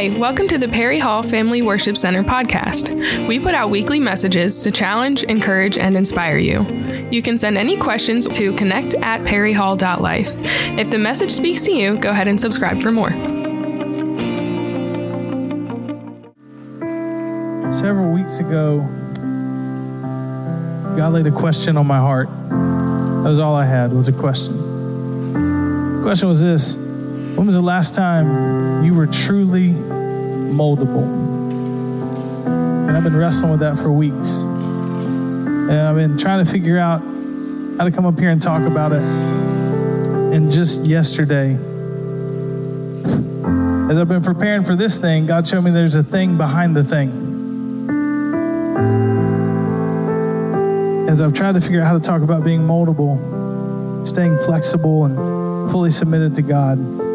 Hi, welcome to the Perry Hall Family Worship Center podcast. We put out weekly messages to challenge, encourage, and inspire you. You can send any questions to connect at perryhall.life. If the message speaks to you, go ahead and subscribe for more. Several weeks ago, God laid a question on my heart. That was all I had was a question. The question was this when was the last time you were truly moldable? And I've been wrestling with that for weeks. And I've been trying to figure out how to come up here and talk about it. And just yesterday, as I've been preparing for this thing, God showed me there's a thing behind the thing. As I've tried to figure out how to talk about being moldable, staying flexible, and fully submitted to God,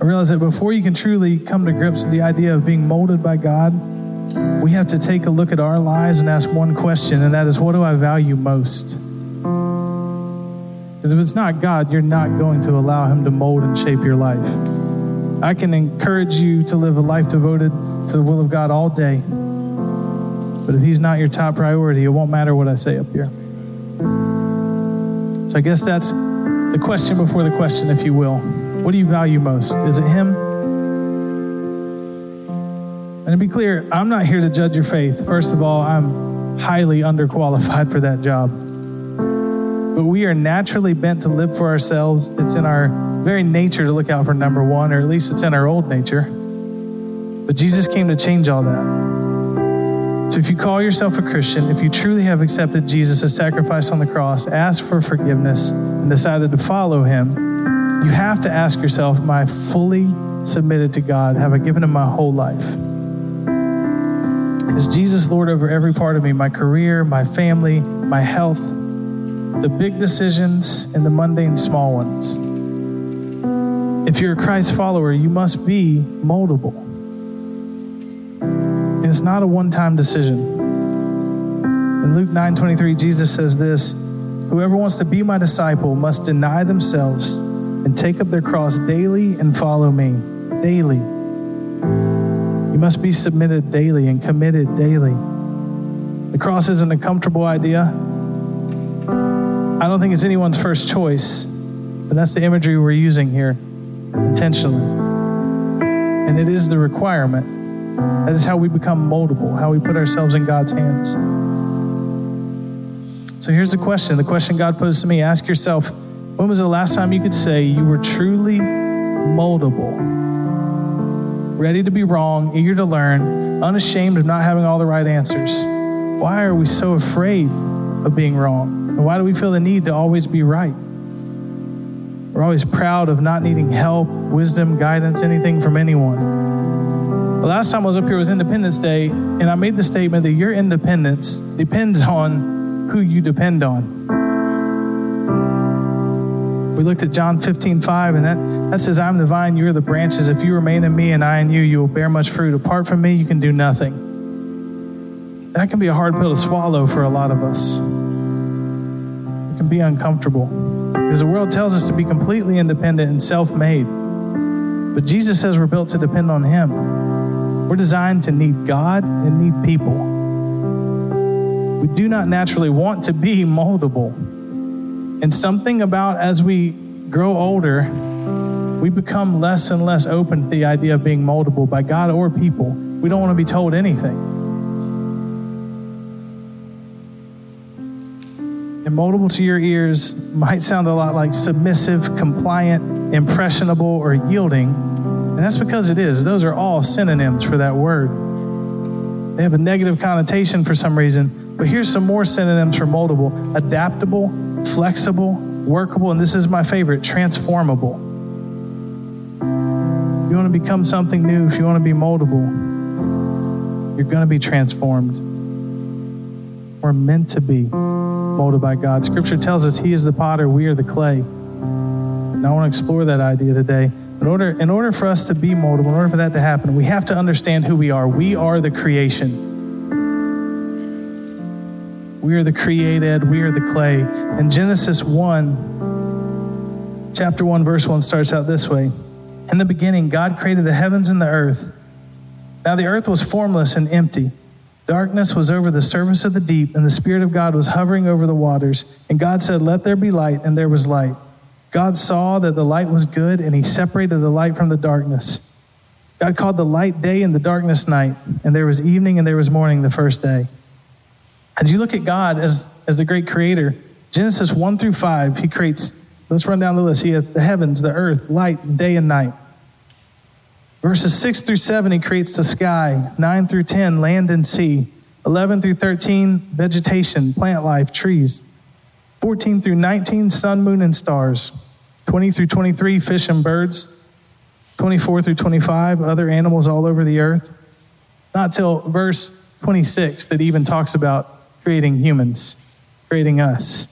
I realize that before you can truly come to grips with the idea of being molded by God, we have to take a look at our lives and ask one question, and that is, what do I value most? Because if it's not God, you're not going to allow Him to mold and shape your life. I can encourage you to live a life devoted to the will of God all day. But if He's not your top priority, it won't matter what I say up here. So I guess that's the question before the question, if you will. What do you value most? Is it Him? And to be clear, I'm not here to judge your faith. First of all, I'm highly underqualified for that job. But we are naturally bent to live for ourselves. It's in our very nature to look out for number one, or at least it's in our old nature. But Jesus came to change all that. So if you call yourself a Christian, if you truly have accepted Jesus' sacrifice on the cross, asked for forgiveness, and decided to follow him, you have to ask yourself, Am I fully submitted to God? Have I given Him my whole life? Is Jesus Lord over every part of me my career, my family, my health, the big decisions, and the mundane small ones? If you're a Christ follower, you must be moldable. And it's not a one time decision. In Luke 9 23, Jesus says this Whoever wants to be my disciple must deny themselves and take up their cross daily and follow me. Daily. You must be submitted daily and committed daily. The cross isn't a comfortable idea. I don't think it's anyone's first choice, but that's the imagery we're using here intentionally. And it is the requirement. That is how we become moldable, how we put ourselves in God's hands. So here's the question the question God posed to me ask yourself, when was the last time you could say you were truly moldable? Ready to be wrong, eager to learn, unashamed of not having all the right answers. Why are we so afraid of being wrong? And why do we feel the need to always be right? We're always proud of not needing help, wisdom, guidance, anything from anyone. The last time I was up here was Independence Day, and I made the statement that your independence depends on who you depend on. We looked at John 15, 5, and that, that says, I'm the vine, you're the branches. If you remain in me and I in you, you will bear much fruit. Apart from me, you can do nothing. That can be a hard pill to swallow for a lot of us. It can be uncomfortable because the world tells us to be completely independent and self made. But Jesus says we're built to depend on Him. We're designed to need God and need people. We do not naturally want to be moldable. And something about as we grow older, we become less and less open to the idea of being moldable by God or people. We don't want to be told anything. And moldable to your ears might sound a lot like submissive, compliant, impressionable, or yielding. And that's because it is. Those are all synonyms for that word. They have a negative connotation for some reason. But here's some more synonyms for moldable adaptable, flexible, workable, and this is my favorite transformable. If you want to become something new, if you want to be moldable, you're going to be transformed. We're meant to be molded by God. Scripture tells us He is the potter, we are the clay. And I want to explore that idea today. In order, in order for us to be moldable, in order for that to happen, we have to understand who we are. We are the creation. We are the created, we are the clay. And Genesis 1, chapter 1, verse 1 starts out this way In the beginning, God created the heavens and the earth. Now the earth was formless and empty. Darkness was over the surface of the deep, and the Spirit of God was hovering over the waters. And God said, Let there be light, and there was light. God saw that the light was good, and he separated the light from the darkness. God called the light day and the darkness night, and there was evening and there was morning the first day. As you look at God as, as the great creator, Genesis 1 through 5, he creates, let's run down the list. He has the heavens, the earth, light, day and night. Verses 6 through 7, he creates the sky. 9 through 10, land and sea. 11 through 13, vegetation, plant life, trees. 14 through 19, sun, moon, and stars. 20 through 23, fish and birds. 24 through 25, other animals all over the earth. Not till verse 26 that even talks about creating humans, creating us.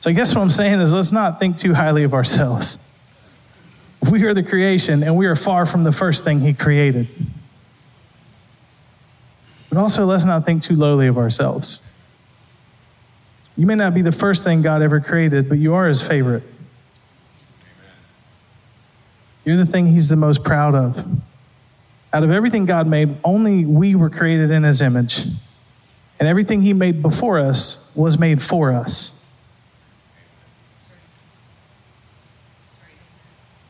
So I guess what I'm saying is let's not think too highly of ourselves. We are the creation, and we are far from the first thing He created. But also, let's not think too lowly of ourselves. You may not be the first thing God ever created, but you are His favorite. You're the thing He's the most proud of. Out of everything God made, only we were created in His image. And everything He made before us was made for us.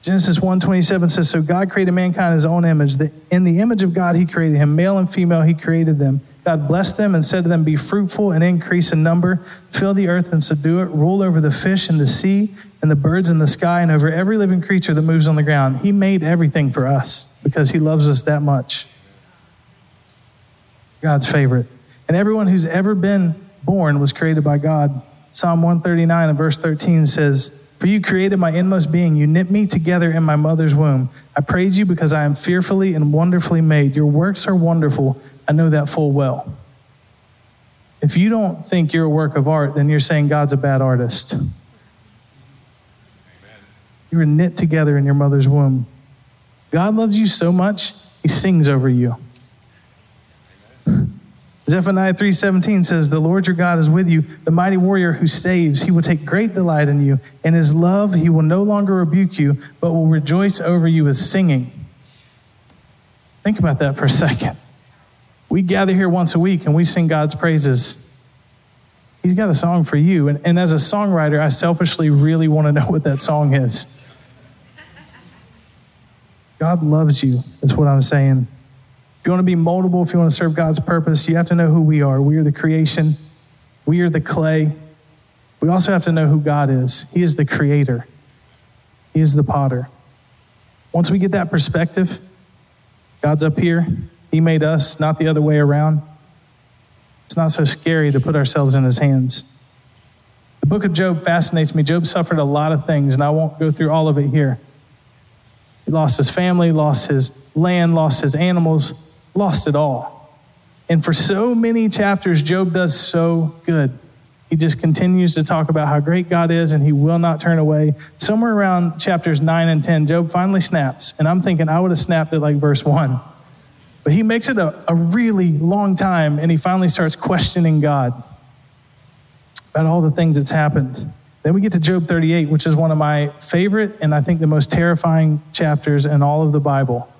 Genesis 1:27 says, "So God created mankind in his own image. That In the image of God he created him, male and female he created them. God blessed them and said to them, Be fruitful and increase in number, fill the earth and subdue it, rule over the fish in the sea and the birds in the sky, and over every living creature that moves on the ground. He made everything for us because he loves us that much. God's favorite. And everyone who's ever been born was created by God. Psalm 139 and verse 13 says, for you created my inmost being. You knit me together in my mother's womb. I praise you because I am fearfully and wonderfully made. Your works are wonderful. I know that full well. If you don't think you're a work of art, then you're saying God's a bad artist. You were knit together in your mother's womb. God loves you so much, he sings over you. Zephaniah 3:17 says, "The Lord your God is with you, the mighty warrior who saves. He will take great delight in you. In his love he will no longer rebuke you, but will rejoice over you with singing." Think about that for a second. We gather here once a week and we sing God's praises. He's got a song for you. And, and as a songwriter, I selfishly really want to know what that song is. God loves you, is what I'm saying. If you want to be moldable, if you want to serve God's purpose, you have to know who we are. We are the creation, we are the clay. We also have to know who God is. He is the creator, He is the potter. Once we get that perspective, God's up here, He made us, not the other way around. It's not so scary to put ourselves in His hands. The book of Job fascinates me. Job suffered a lot of things, and I won't go through all of it here. He lost his family, lost his land, lost his animals, lost it all. And for so many chapters, Job does so good. He just continues to talk about how great God is and he will not turn away. Somewhere around chapters 9 and 10, Job finally snaps. And I'm thinking I would have snapped at like verse 1. But he makes it a, a really long time and he finally starts questioning God about all the things that's happened. Then we get to Job 38, which is one of my favorite and I think the most terrifying chapters in all of the Bible.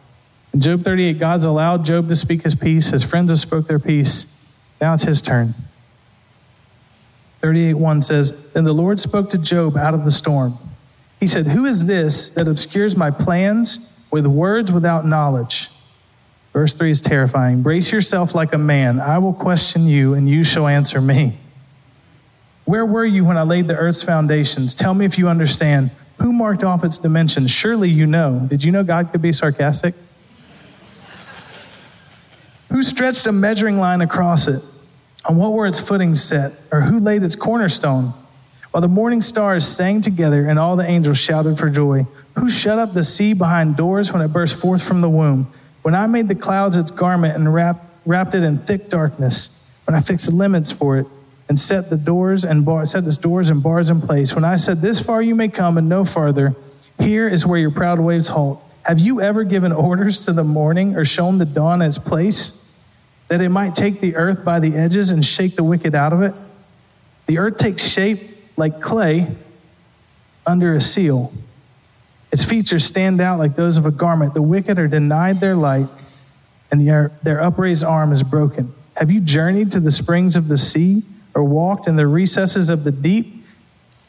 In Job 38, God's allowed Job to speak his piece. His friends have spoke their piece. Now it's his turn. 38 1 says, Then the Lord spoke to Job out of the storm. He said, Who is this that obscures my plans with words without knowledge? Verse 3 is terrifying. Brace yourself like a man. I will question you, and you shall answer me. Where were you when I laid the earth's foundations? Tell me if you understand. Who marked off its dimensions? Surely you know. Did you know God could be sarcastic? Who stretched a measuring line across it? On what were its footings set? Or who laid its cornerstone? While the morning stars sang together and all the angels shouted for joy. Who shut up the sea behind doors when it burst forth from the womb? When I made the clouds its garment and wrapped, wrapped it in thick darkness, when I fixed limits for it and set the doors and bar, set its doors and bars in place, when I said, This far you may come and no farther, here is where your proud waves halt. Have you ever given orders to the morning or shown the dawn its place? That it might take the earth by the edges and shake the wicked out of it. The earth takes shape like clay under a seal. Its features stand out like those of a garment. The wicked are denied their light, and their, their upraised arm is broken. Have you journeyed to the springs of the sea, or walked in the recesses of the deep?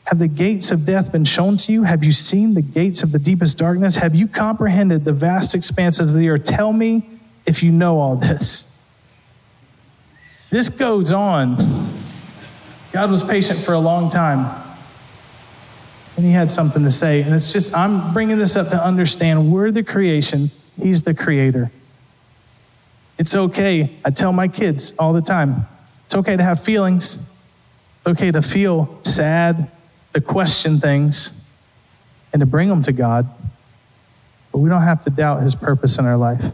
Have the gates of death been shown to you? Have you seen the gates of the deepest darkness? Have you comprehended the vast expanses of the earth? Tell me if you know all this. This goes on. God was patient for a long time. And he had something to say. And it's just, I'm bringing this up to understand we're the creation, he's the creator. It's okay. I tell my kids all the time it's okay to have feelings, it's okay to feel sad, to question things, and to bring them to God. But we don't have to doubt his purpose in our life.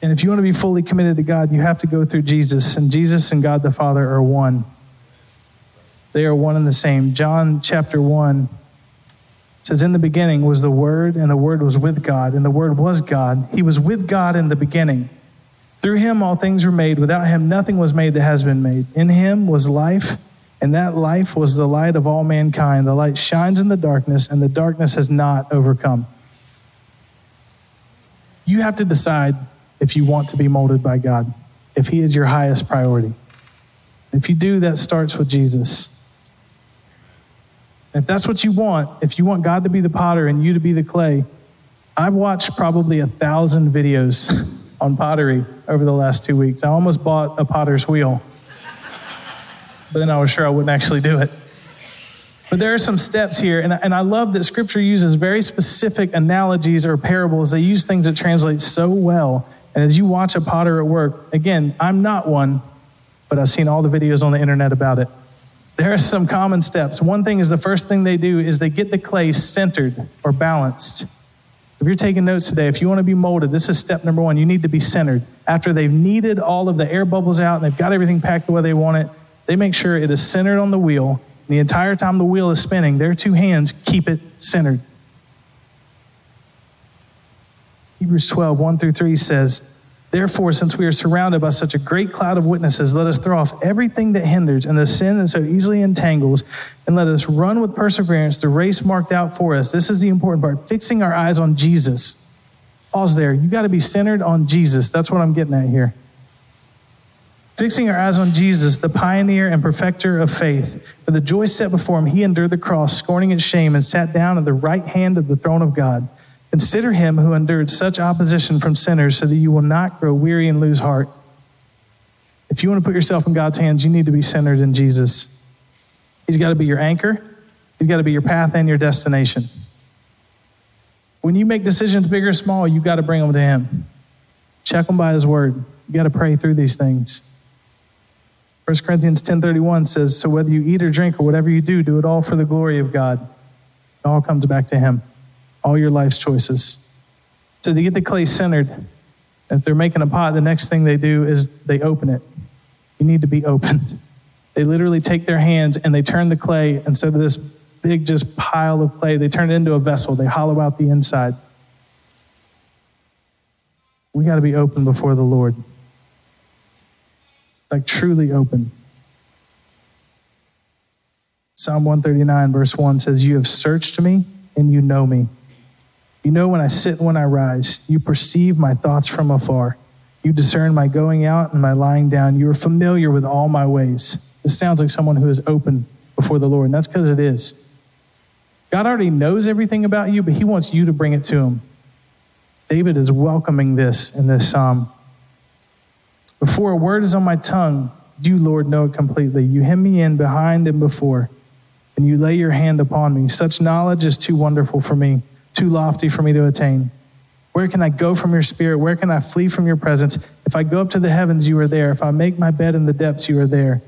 And if you want to be fully committed to God, you have to go through Jesus. And Jesus and God the Father are one. They are one and the same. John chapter 1 says, In the beginning was the Word, and the Word was with God, and the Word was God. He was with God in the beginning. Through him all things were made. Without him nothing was made that has been made. In him was life, and that life was the light of all mankind. The light shines in the darkness, and the darkness has not overcome. You have to decide if you want to be molded by God, if He is your highest priority. If you do, that starts with Jesus. if that's what you want, if you want God to be the potter and you to be the clay, I've watched probably a thousand videos on pottery over the last two weeks. I almost bought a potter's wheel, but then I was sure I wouldn't actually do it. But there are some steps here, and, and I love that scripture uses very specific analogies or parables. They use things that translate so well and as you watch a potter at work, again, I'm not one, but I've seen all the videos on the internet about it. There are some common steps. One thing is the first thing they do is they get the clay centered or balanced. If you're taking notes today, if you want to be molded, this is step number one. You need to be centered. After they've kneaded all of the air bubbles out and they've got everything packed the way they want it, they make sure it is centered on the wheel. And the entire time the wheel is spinning, their two hands keep it centered. Hebrews 12, 1 through 3 says, Therefore, since we are surrounded by such a great cloud of witnesses, let us throw off everything that hinders and the sin that so easily entangles, and let us run with perseverance the race marked out for us. This is the important part fixing our eyes on Jesus. Pause there. You got to be centered on Jesus. That's what I'm getting at here. Fixing our eyes on Jesus, the pioneer and perfecter of faith. For the joy set before him, he endured the cross, scorning its shame, and sat down at the right hand of the throne of God. Consider him who endured such opposition from sinners so that you will not grow weary and lose heart. If you want to put yourself in God's hands, you need to be centered in Jesus. He's got to be your anchor, He's got to be your path and your destination. When you make decisions big or small, you've got to bring them to Him. Check them by His word. You got to pray through these things. 1 Corinthians 10:31 says, "So whether you eat or drink or whatever you do, do it all for the glory of God." It all comes back to Him all your life's choices. So to get the clay centered, if they're making a pot, the next thing they do is they open it. You need to be opened. They literally take their hands and they turn the clay instead of this big just pile of clay, they turn it into a vessel. They hollow out the inside. We got to be open before the Lord. Like truly open. Psalm 139, verse 1 says, You have searched me and you know me. You know when I sit and when I rise. You perceive my thoughts from afar. You discern my going out and my lying down. You are familiar with all my ways. This sounds like someone who is open before the Lord, and that's because it is. God already knows everything about you, but He wants you to bring it to Him. David is welcoming this in this psalm. Before a word is on my tongue, you, Lord, know it completely. You hem me in behind and before, and you lay your hand upon me. Such knowledge is too wonderful for me too lofty for me to attain? Where can I go from your spirit? Where can I flee from your presence? If I go up to the heavens, you are there. If I make my bed in the depths, you are there.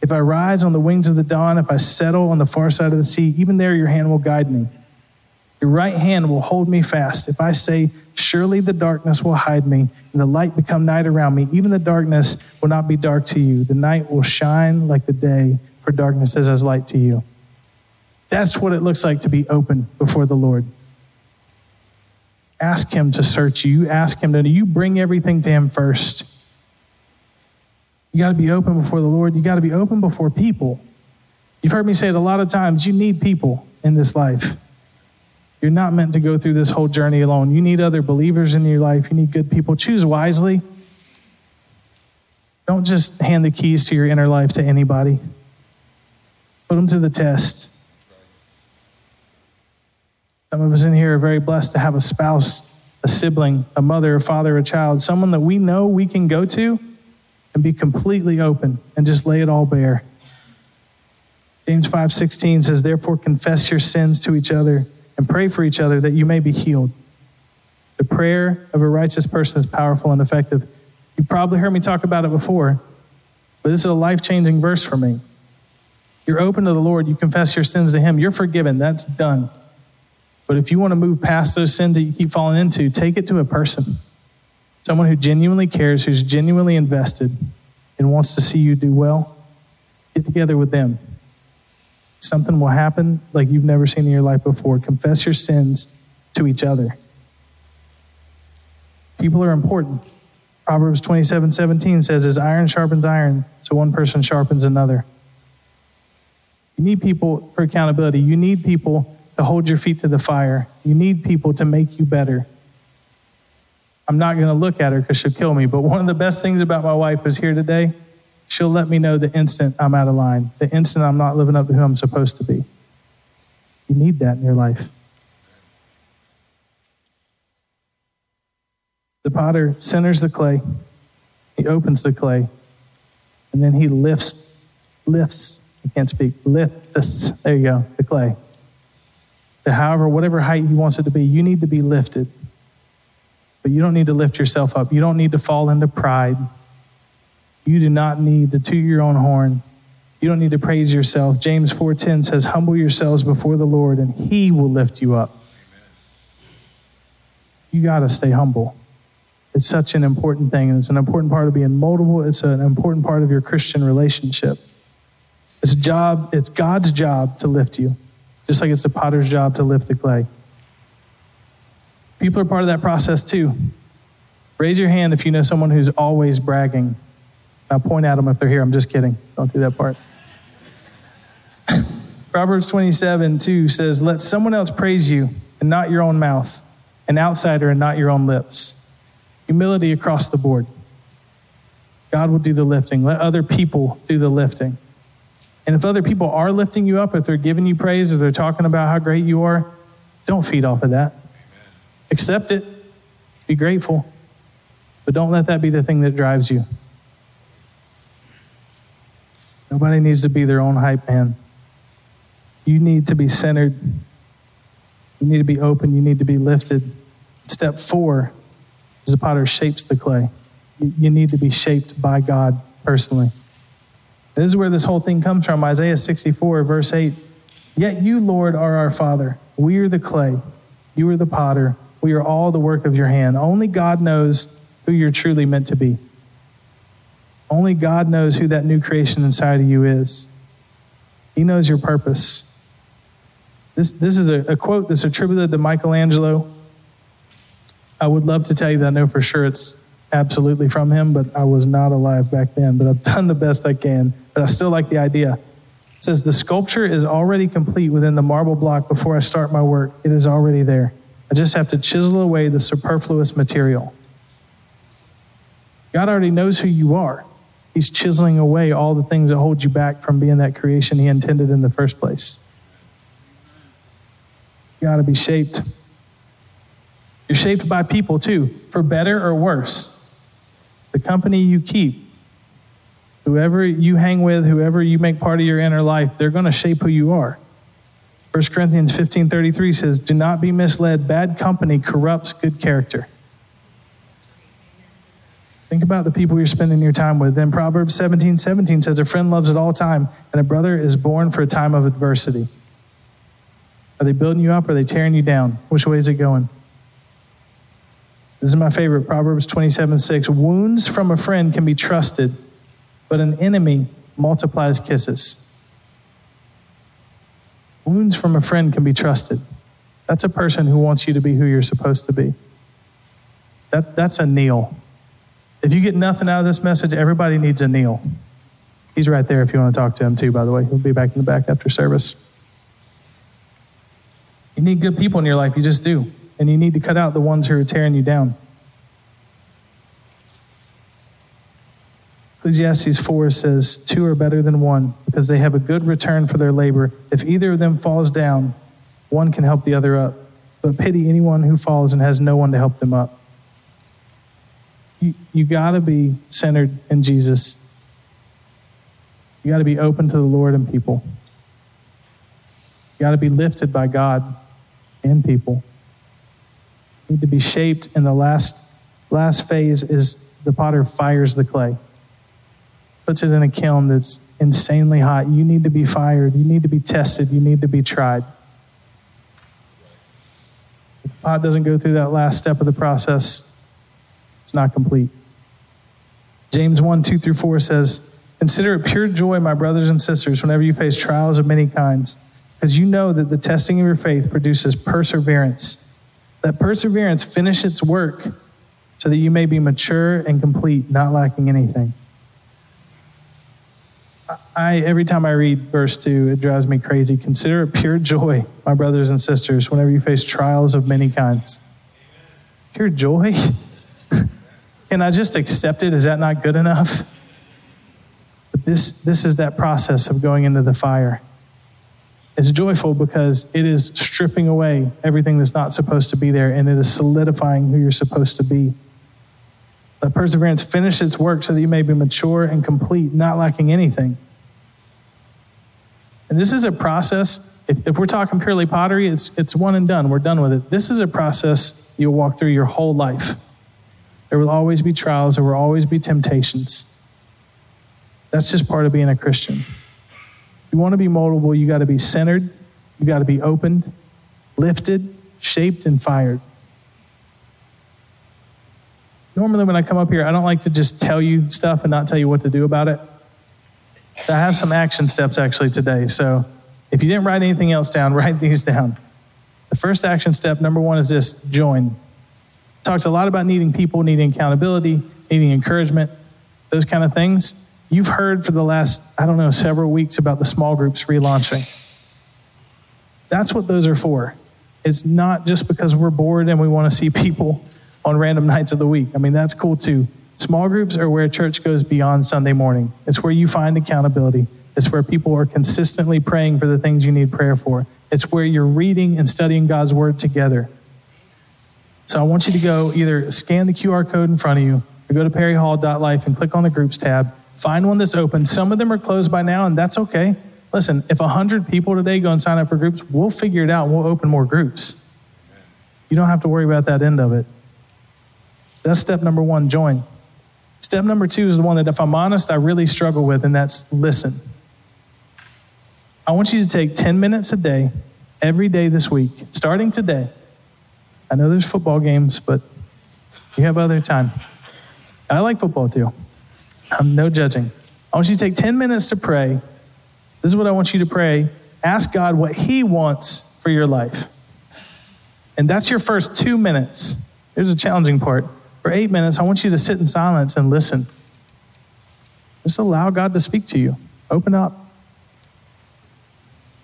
If I rise on the wings of the dawn, if I settle on the far side of the sea, even there your hand will guide me. Your right hand will hold me fast. If I say, Surely the darkness will hide me, and the light become night around me, even the darkness will not be dark to you. The night will shine like the day, for darkness is as light to you. That's what it looks like to be open before the Lord ask Him to search you. Ask Him to, you bring everything to Him first. You got to be open before the Lord. You got to be open before people. You've heard me say it a lot of times. You need people in this life. You're not meant to go through this whole journey alone. You need other believers in your life. You need good people. Choose wisely. Don't just hand the keys to your inner life to anybody. Put them to the test. Some of us in here are very blessed to have a spouse, a sibling, a mother, a father, a child, someone that we know we can go to and be completely open and just lay it all bare. James 5:16 says, "Therefore confess your sins to each other and pray for each other that you may be healed." The prayer of a righteous person is powerful and effective. You probably heard me talk about it before, but this is a life-changing verse for me. You're open to the Lord, you confess your sins to him, you're forgiven, that's done. But if you want to move past those sins that you keep falling into, take it to a person. Someone who genuinely cares, who's genuinely invested, and wants to see you do well. Get together with them. Something will happen like you've never seen in your life before. Confess your sins to each other. People are important. Proverbs 27 17 says, As iron sharpens iron, so one person sharpens another. You need people for accountability. You need people to hold your feet to the fire. You need people to make you better. I'm not going to look at her because she'll kill me, but one of the best things about my wife is here today. She'll let me know the instant I'm out of line, the instant I'm not living up to who I'm supposed to be. You need that in your life. The potter centers the clay, he opens the clay, and then he lifts, lifts, I can't speak, lifts, there you go, the clay to however, whatever height He wants it to be, you need to be lifted. But you don't need to lift yourself up. You don't need to fall into pride. You do not need to toot your own horn. You don't need to praise yourself. James 4:10 says, "Humble yourselves before the Lord, and He will lift you up." You got to stay humble. It's such an important thing, and it's an important part of being moldable. It's an important part of your Christian relationship. It's job. It's God's job to lift you just like it's the potter's job to lift the clay. People are part of that process too. Raise your hand if you know someone who's always bragging. I'll point at them if they're here. I'm just kidding. Don't do that part. Proverbs 27 2 says, Let someone else praise you and not your own mouth, an outsider and not your own lips. Humility across the board. God will do the lifting. Let other people do the lifting. And if other people are lifting you up, if they're giving you praise or they're talking about how great you are, don't feed off of that. Amen. Accept it. Be grateful. But don't let that be the thing that drives you. Nobody needs to be their own hype man. You need to be centered. You need to be open. You need to be lifted. Step four is the potter shapes the clay. You need to be shaped by God personally. This is where this whole thing comes from Isaiah 64, verse 8. Yet you, Lord, are our Father. We are the clay. You are the potter. We are all the work of your hand. Only God knows who you're truly meant to be. Only God knows who that new creation inside of you is. He knows your purpose. This, this is a, a quote that's attributed to Michelangelo. I would love to tell you that I know for sure it's absolutely from him, but I was not alive back then. But I've done the best I can. But I still like the idea. It says, The sculpture is already complete within the marble block before I start my work. It is already there. I just have to chisel away the superfluous material. God already knows who you are. He's chiseling away all the things that hold you back from being that creation He intended in the first place. You got to be shaped. You're shaped by people too, for better or worse the company you keep, whoever you hang with, whoever you make part of your inner life, they're going to shape who you are. 1 Corinthians 15:33 says, "Do not be misled. Bad company corrupts good character." Think about the people you're spending your time with. Then Proverbs 17, 17 says, A friend loves at all time, and a brother is born for a time of adversity. Are they building you up or are they tearing you down? Which way is it going? This is my favorite Proverbs 27 6. Wounds from a friend can be trusted, but an enemy multiplies kisses. Wounds from a friend can be trusted. That's a person who wants you to be who you're supposed to be. That, that's a Neil. If you get nothing out of this message, everybody needs a Neil. He's right there if you want to talk to him too, by the way. He'll be back in the back after service. You need good people in your life, you just do. And you need to cut out the ones who are tearing you down. Ecclesiastes 4 says, Two are better than one because they have a good return for their labor. If either of them falls down, one can help the other up. But pity anyone who falls and has no one to help them up. You, you got to be centered in Jesus. You got to be open to the Lord and people. You got to be lifted by God and people. Need to be shaped, and the last, last phase is the potter fires the clay, puts it in a kiln that's insanely hot. You need to be fired. You need to be tested. You need to be tried. If the pot doesn't go through that last step of the process, it's not complete. James 1 2 through 4 says, Consider it pure joy, my brothers and sisters, whenever you face trials of many kinds, because you know that the testing of your faith produces perseverance. Let perseverance finish its work so that you may be mature and complete, not lacking anything. I, every time I read verse 2, it drives me crazy. Consider it pure joy, my brothers and sisters, whenever you face trials of many kinds. Pure joy? Can I just accept it? Is that not good enough? But this, this is that process of going into the fire. It's joyful because it is stripping away everything that's not supposed to be there and it is solidifying who you're supposed to be. Let perseverance finish its work so that you may be mature and complete, not lacking anything. And this is a process. If, if, we're talking purely pottery, it's, it's one and done. We're done with it. This is a process you'll walk through your whole life. There will always be trials, there will always be temptations. That's just part of being a Christian. You want to be moldable, you got to be centered, you got to be opened, lifted, shaped, and fired. Normally, when I come up here, I don't like to just tell you stuff and not tell you what to do about it. I have some action steps actually today. So if you didn't write anything else down, write these down. The first action step, number one, is this join. Talks a lot about needing people, needing accountability, needing encouragement, those kind of things. You've heard for the last, I don't know, several weeks about the small groups relaunching. That's what those are for. It's not just because we're bored and we want to see people on random nights of the week. I mean, that's cool too. Small groups are where church goes beyond Sunday morning. It's where you find accountability. It's where people are consistently praying for the things you need prayer for. It's where you're reading and studying God's word together. So I want you to go either scan the QR code in front of you or go to perryhall.life and click on the groups tab Find one that's open. Some of them are closed by now, and that's okay. Listen, if 100 people today go and sign up for groups, we'll figure it out and we'll open more groups. You don't have to worry about that end of it. That's step number one join. Step number two is the one that, if I'm honest, I really struggle with, and that's listen. I want you to take 10 minutes a day, every day this week, starting today. I know there's football games, but you have other time. I like football too. I'm no judging. I want you to take 10 minutes to pray. This is what I want you to pray. Ask God what He wants for your life. And that's your first two minutes. Here's a challenging part. For eight minutes, I want you to sit in silence and listen. Just allow God to speak to you. Open up.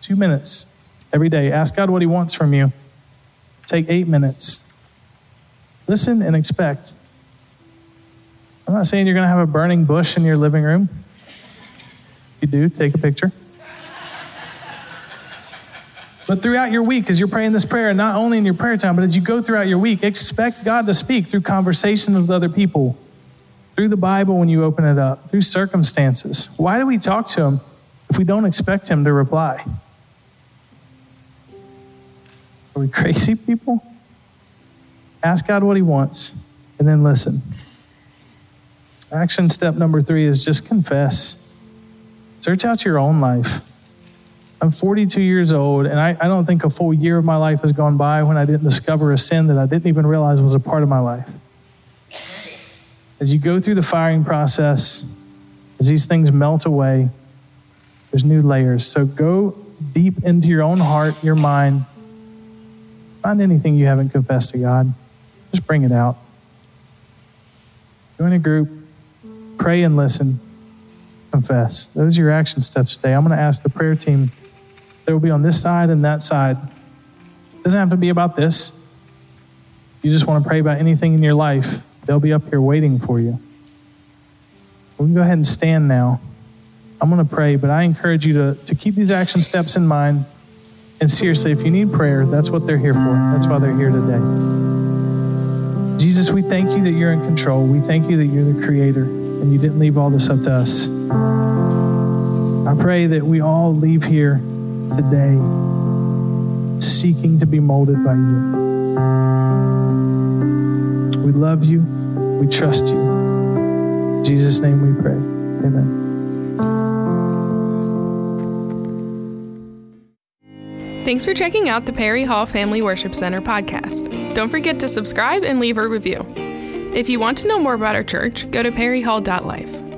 Two minutes every day. Ask God what He wants from you. Take eight minutes. Listen and expect. I'm not saying you're going to have a burning bush in your living room. If you do, take a picture. But throughout your week, as you're praying this prayer, not only in your prayer time, but as you go throughout your week, expect God to speak through conversations with other people, through the Bible when you open it up, through circumstances. Why do we talk to Him if we don't expect Him to reply? Are we crazy people? Ask God what He wants and then listen. Action step number three is just confess. Search out your own life. I'm 42 years old, and I, I, don't think a full year of my life has gone by when I didn't discover a sin that I didn't even realize was a part of my life. As you go through the firing process, as these things melt away, there's new layers. So go deep into your own heart, your mind. Find anything you haven't confessed to God, just bring it out. Join a group pray and listen. confess. Those are your action steps today. I'm going to ask the prayer team, they will be on this side and that side. It doesn't have to be about this. You just want to pray about anything in your life, they'll be up here waiting for you. We can go ahead and stand now. I'm going to pray, but I encourage you to, to keep these action steps in mind. And seriously, if you need prayer, that's what they're here for. That's why they're here today. Jesus, we thank you that you're in control. We thank you that you're the creator and you didn't leave all this up to us. I pray that we all leave here today seeking to be molded by you. We love you. We trust you. In Jesus' name we pray. Amen. Thanks for checking out the Perry Hall Family Worship Center podcast. Don't forget to subscribe and leave a review. If you want to know more about our church, go to perryhall.life.